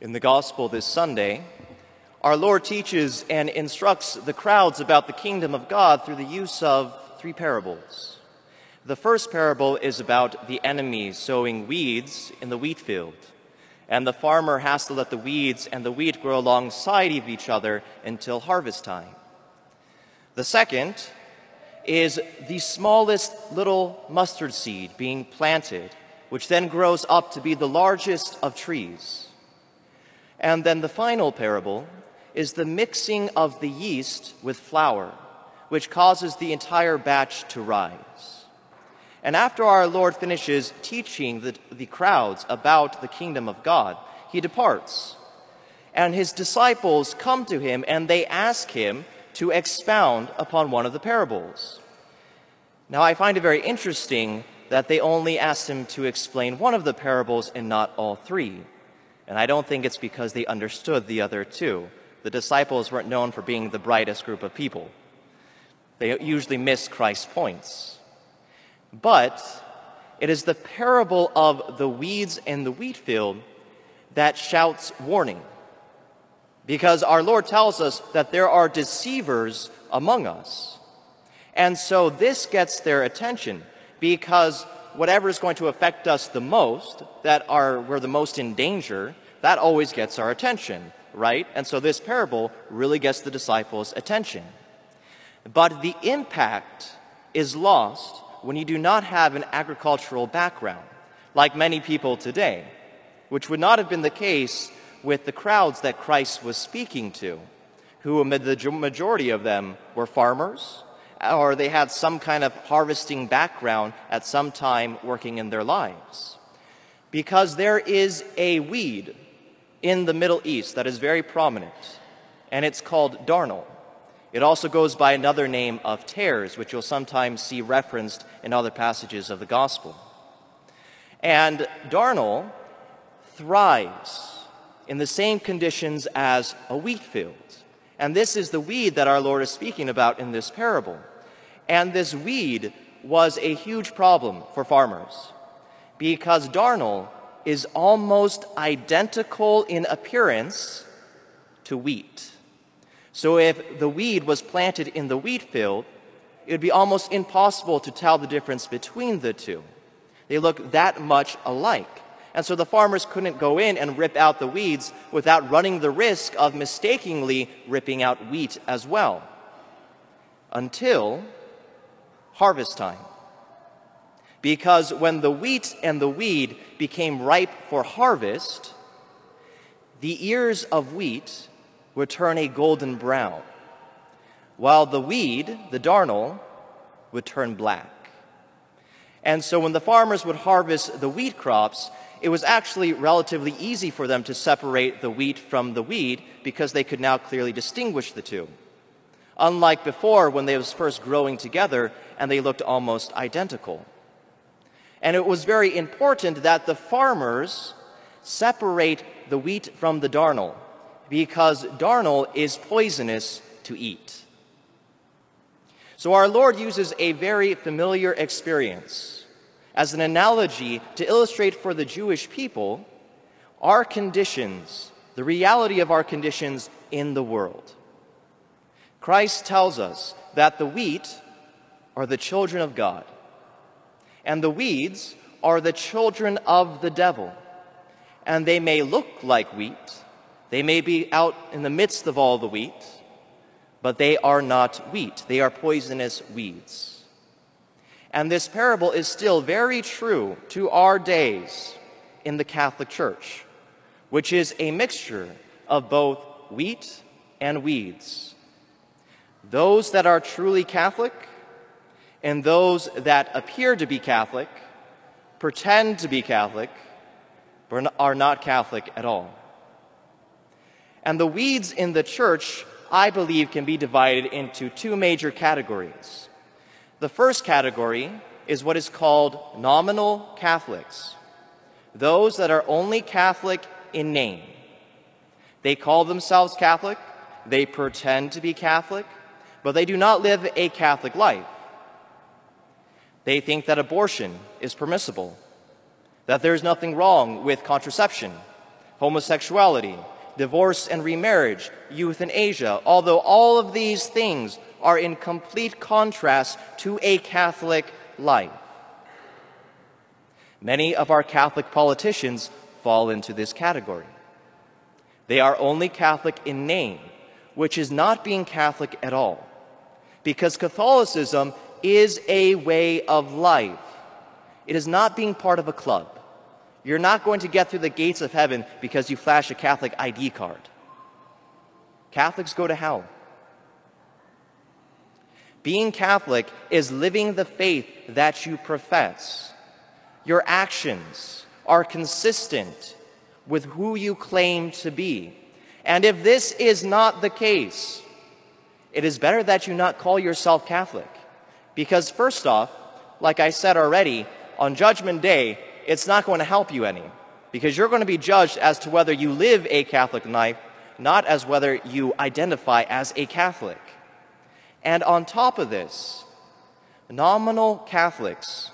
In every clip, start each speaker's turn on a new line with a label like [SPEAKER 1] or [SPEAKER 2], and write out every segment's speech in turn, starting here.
[SPEAKER 1] In the Gospel this Sunday, our Lord teaches and instructs the crowds about the kingdom of God through the use of three parables. The first parable is about the enemy sowing weeds in the wheat field, and the farmer has to let the weeds and the wheat grow alongside of each other until harvest time. The second is the smallest little mustard seed being planted, which then grows up to be the largest of trees. And then the final parable is the mixing of the yeast with flour, which causes the entire batch to rise. And after our Lord finishes teaching the, the crowds about the kingdom of God, he departs. And his disciples come to him and they ask him to expound upon one of the parables. Now, I find it very interesting that they only asked him to explain one of the parables and not all three. And I don't think it's because they understood the other two. The disciples weren't known for being the brightest group of people. They usually miss Christ's points. But it is the parable of the weeds in the wheat field that shouts warning. Because our Lord tells us that there are deceivers among us. And so this gets their attention because whatever is going to affect us the most, that are we're the most in danger, that always gets our attention, right? And so this parable really gets the disciples' attention. But the impact is lost when you do not have an agricultural background, like many people today, which would not have been the case with the crowds that Christ was speaking to, who, amid the majority of them, were farmers or they had some kind of harvesting background at some time working in their lives. Because there is a weed in the Middle East that is very prominent, and it's called darnel. It also goes by another name of tares, which you'll sometimes see referenced in other passages of the gospel. And darnel thrives in the same conditions as a wheat field. And this is the weed that our Lord is speaking about in this parable. And this weed was a huge problem for farmers because darnel is almost identical in appearance to wheat. So if the weed was planted in the wheat field, it would be almost impossible to tell the difference between the two. They look that much alike. And so the farmers couldn't go in and rip out the weeds without running the risk of mistakenly ripping out wheat as well. Until harvest time. Because when the wheat and the weed became ripe for harvest, the ears of wheat would turn a golden brown, while the weed, the darnel, would turn black. And so when the farmers would harvest the wheat crops, it was actually relatively easy for them to separate the wheat from the weed because they could now clearly distinguish the two. Unlike before when they was first growing together and they looked almost identical. And it was very important that the farmers separate the wheat from the darnel because darnel is poisonous to eat. So our Lord uses a very familiar experience as an analogy to illustrate for the Jewish people our conditions, the reality of our conditions in the world. Christ tells us that the wheat are the children of God, and the weeds are the children of the devil. And they may look like wheat, they may be out in the midst of all the wheat, but they are not wheat, they are poisonous weeds. And this parable is still very true to our days in the Catholic Church, which is a mixture of both wheat and weeds. Those that are truly Catholic and those that appear to be Catholic, pretend to be Catholic, but are not Catholic at all. And the weeds in the church, I believe, can be divided into two major categories. The first category is what is called nominal Catholics, those that are only Catholic in name. They call themselves Catholic, they pretend to be Catholic, but they do not live a Catholic life. They think that abortion is permissible, that there is nothing wrong with contraception, homosexuality, divorce and remarriage, euthanasia, although all of these things are in complete contrast to a Catholic life. Many of our Catholic politicians fall into this category. They are only Catholic in name, which is not being Catholic at all, because Catholicism is a way of life. It is not being part of a club. You're not going to get through the gates of heaven because you flash a Catholic ID card. Catholics go to hell. Being Catholic is living the faith that you profess. Your actions are consistent with who you claim to be. And if this is not the case, it is better that you not call yourself Catholic. Because, first off, like I said already, on Judgment Day, it's not going to help you any. Because you're going to be judged as to whether you live a Catholic life, not as whether you identify as a Catholic. And on top of this, nominal Catholics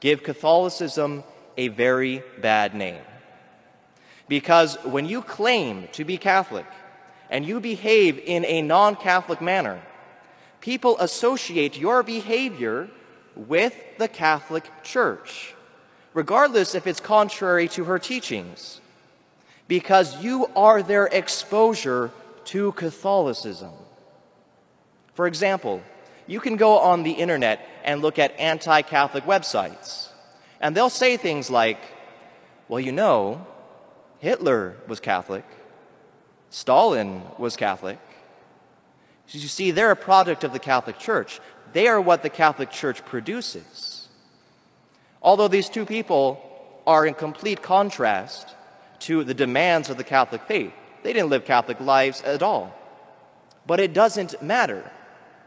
[SPEAKER 1] give Catholicism a very bad name. Because when you claim to be Catholic and you behave in a non Catholic manner, people associate your behavior with the Catholic Church, regardless if it's contrary to her teachings, because you are their exposure to Catholicism. For example, you can go on the internet and look at anti Catholic websites, and they'll say things like, well, you know, Hitler was Catholic, Stalin was Catholic. You see, they're a product of the Catholic Church. They are what the Catholic Church produces. Although these two people are in complete contrast to the demands of the Catholic faith, they didn't live Catholic lives at all. But it doesn't matter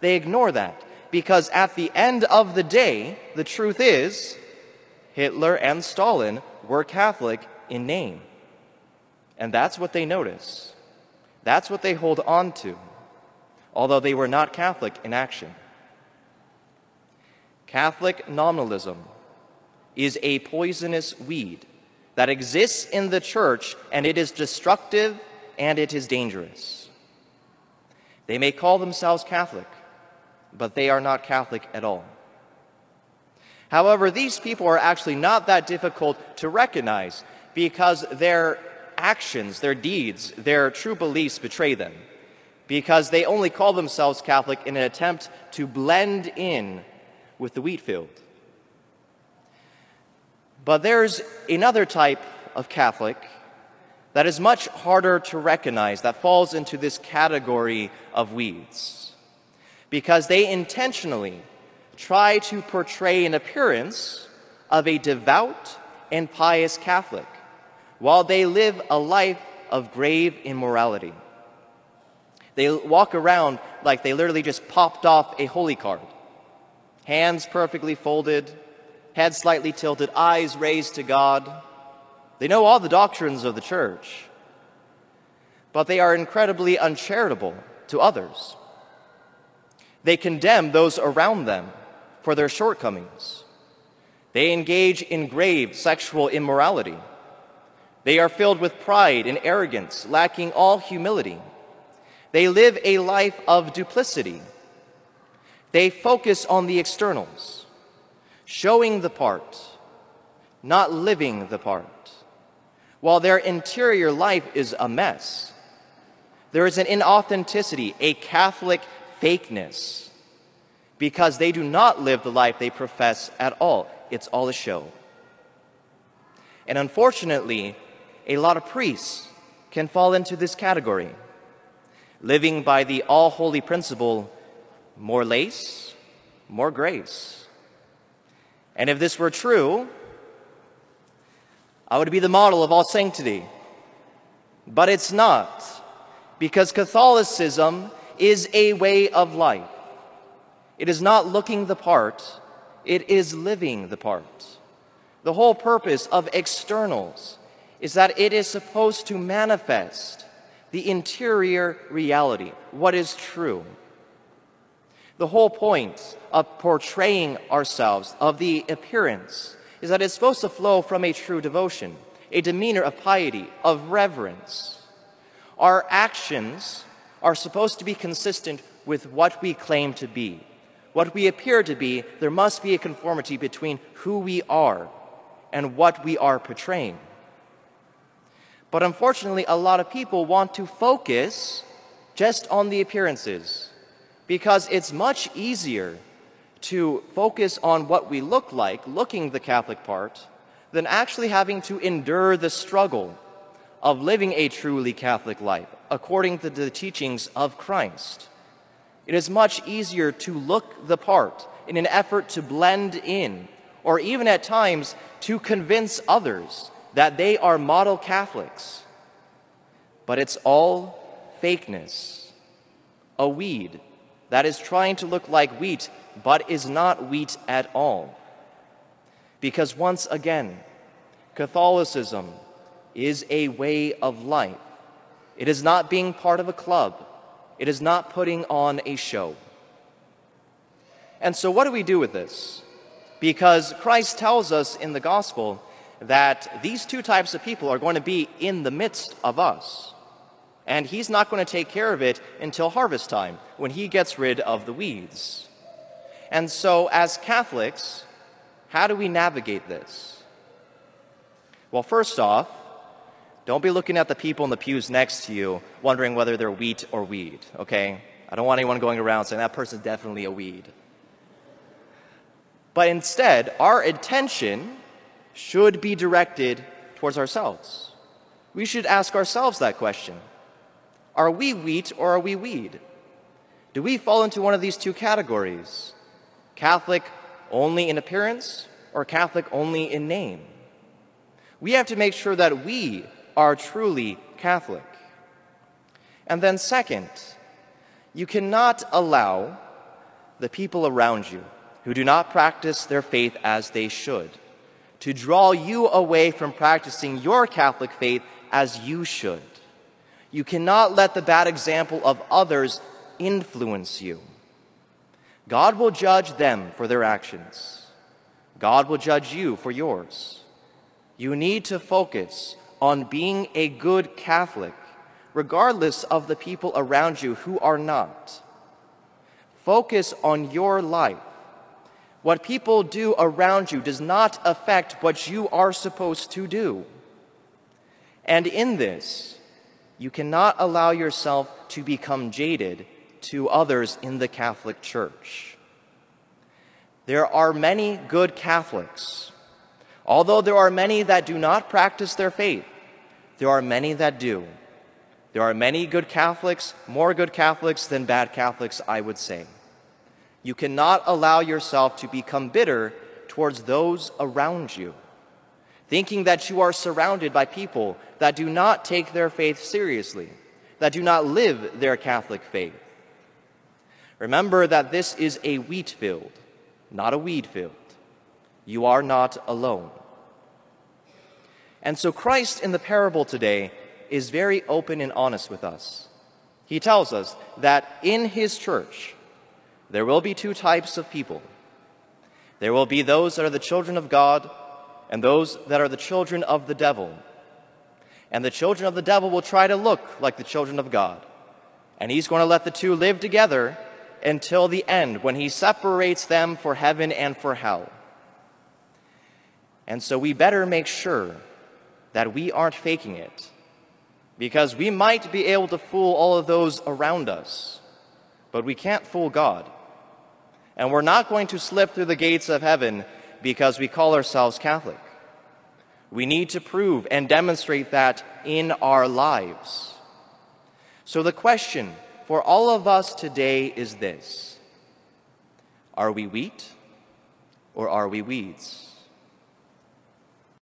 [SPEAKER 1] they ignore that because at the end of the day, the truth is Hitler and Stalin were Catholic in name. And that's what they notice. That's what they hold on to, although they were not Catholic in action. Catholic nominalism is a poisonous weed that exists in the church, and it is destructive and it is dangerous. They may call themselves Catholic, but they are not Catholic at all. However, these people are actually not that difficult to recognize because their actions, their deeds, their true beliefs betray them. Because they only call themselves Catholic in an attempt to blend in with the wheat field. But there's another type of Catholic that is much harder to recognize that falls into this category of weeds because they intentionally try to portray an appearance of a devout and pious Catholic while they live a life of grave immorality. They walk around like they literally just popped off a holy card. Hands perfectly folded, head slightly tilted, eyes raised to God. They know all the doctrines of the church, but they are incredibly uncharitable to others. They condemn those around them for their shortcomings. They engage in grave sexual immorality. They are filled with pride and arrogance, lacking all humility. They live a life of duplicity. They focus on the externals, showing the part, not living the part, while their interior life is a mess. There is an inauthenticity, a Catholic fakeness because they do not live the life they profess at all. It's all a show. And unfortunately, a lot of priests can fall into this category, living by the all holy principle more lace, more grace. And if this were true, I would be the model of all sanctity. But it's not, because Catholicism is a way of life. It is not looking the part, it is living the part. The whole purpose of externals is that it is supposed to manifest the interior reality, what is true. The whole point of portraying ourselves, of the appearance, is that it's supposed to flow from a true devotion. a demeanor of piety, of reverence. Our actions are supposed to be consistent with what we claim to be. What we appear to be, there must be a conformity between who we are and what we are portraying. But unfortunately, a lot of people want to focus just on the appearances because it's much easier to focus on what we look like, looking the Catholic part, than actually having to endure the struggle of living a truly Catholic life according to the teachings of Christ. It is much easier to look the part in an effort to blend in, or even at times to convince others that they are model Catholics. But it's all fakeness, a weed that is trying to look like wheat but is not wheat at all. Because once again, Catholicism is a way of life. It is not being part of a club. It is not putting on a show. And so, what do we do with this? Because Christ tells us in the gospel that these two types of people are going to be in the midst of us. And He's not going to take care of it until harvest time, when He gets rid of the weeds. And so, as Catholics, how do we navigate this? Well, first off, don't be looking at the people in the pews next to you, wondering whether they're wheat or weed, okay? I don't want anyone going around saying that person's definitely a weed. But instead, our attention should be directed towards ourselves. We should ask ourselves that question Are we wheat or are we weed? Do we fall into one of these two categories? Catholic only in appearance or Catholic only in name? We have to make sure that we are truly Catholic. And then, second, you cannot allow the people around you who do not practice their faith as they should to draw you away from practicing your Catholic faith as you should. You cannot let the bad example of others influence you. God will judge them for their actions. God will judge you for yours. You need to focus on being a good Catholic, regardless of the people around you who are not. Focus on your life. What people do around you does not affect what you are supposed to do. And in this, you cannot allow yourself to become jaded to others in the Catholic Church. There are many good Catholics, although there are many that do not practice their faith. There are many that do. There are many good Catholics, more good Catholics than bad Catholics, I would say. You cannot allow yourself to become bitter towards those around you, thinking that you are surrounded by people that do not take their faith seriously, that do not live their Catholic faith. Remember that this is a wheat field, not a weed field. You are not alone. And so Christ in the parable today is very open and honest with us. He tells us that in his church, there will be two types of people. There will be those that are the children of God and those that are the children of the devil. And the children of the devil will try to look like the children of God. And he's going to let the two live together until the end when he separates them for heaven and for hell. And so we better make sure that we aren't faking it. Because we might be able to fool all of those around us, but we can't fool God. And we're not going to slip through the gates of heaven because we call ourselves Catholic. We need to prove and demonstrate that in our lives. So the question for all of us today is this Are we wheat or are we weeds?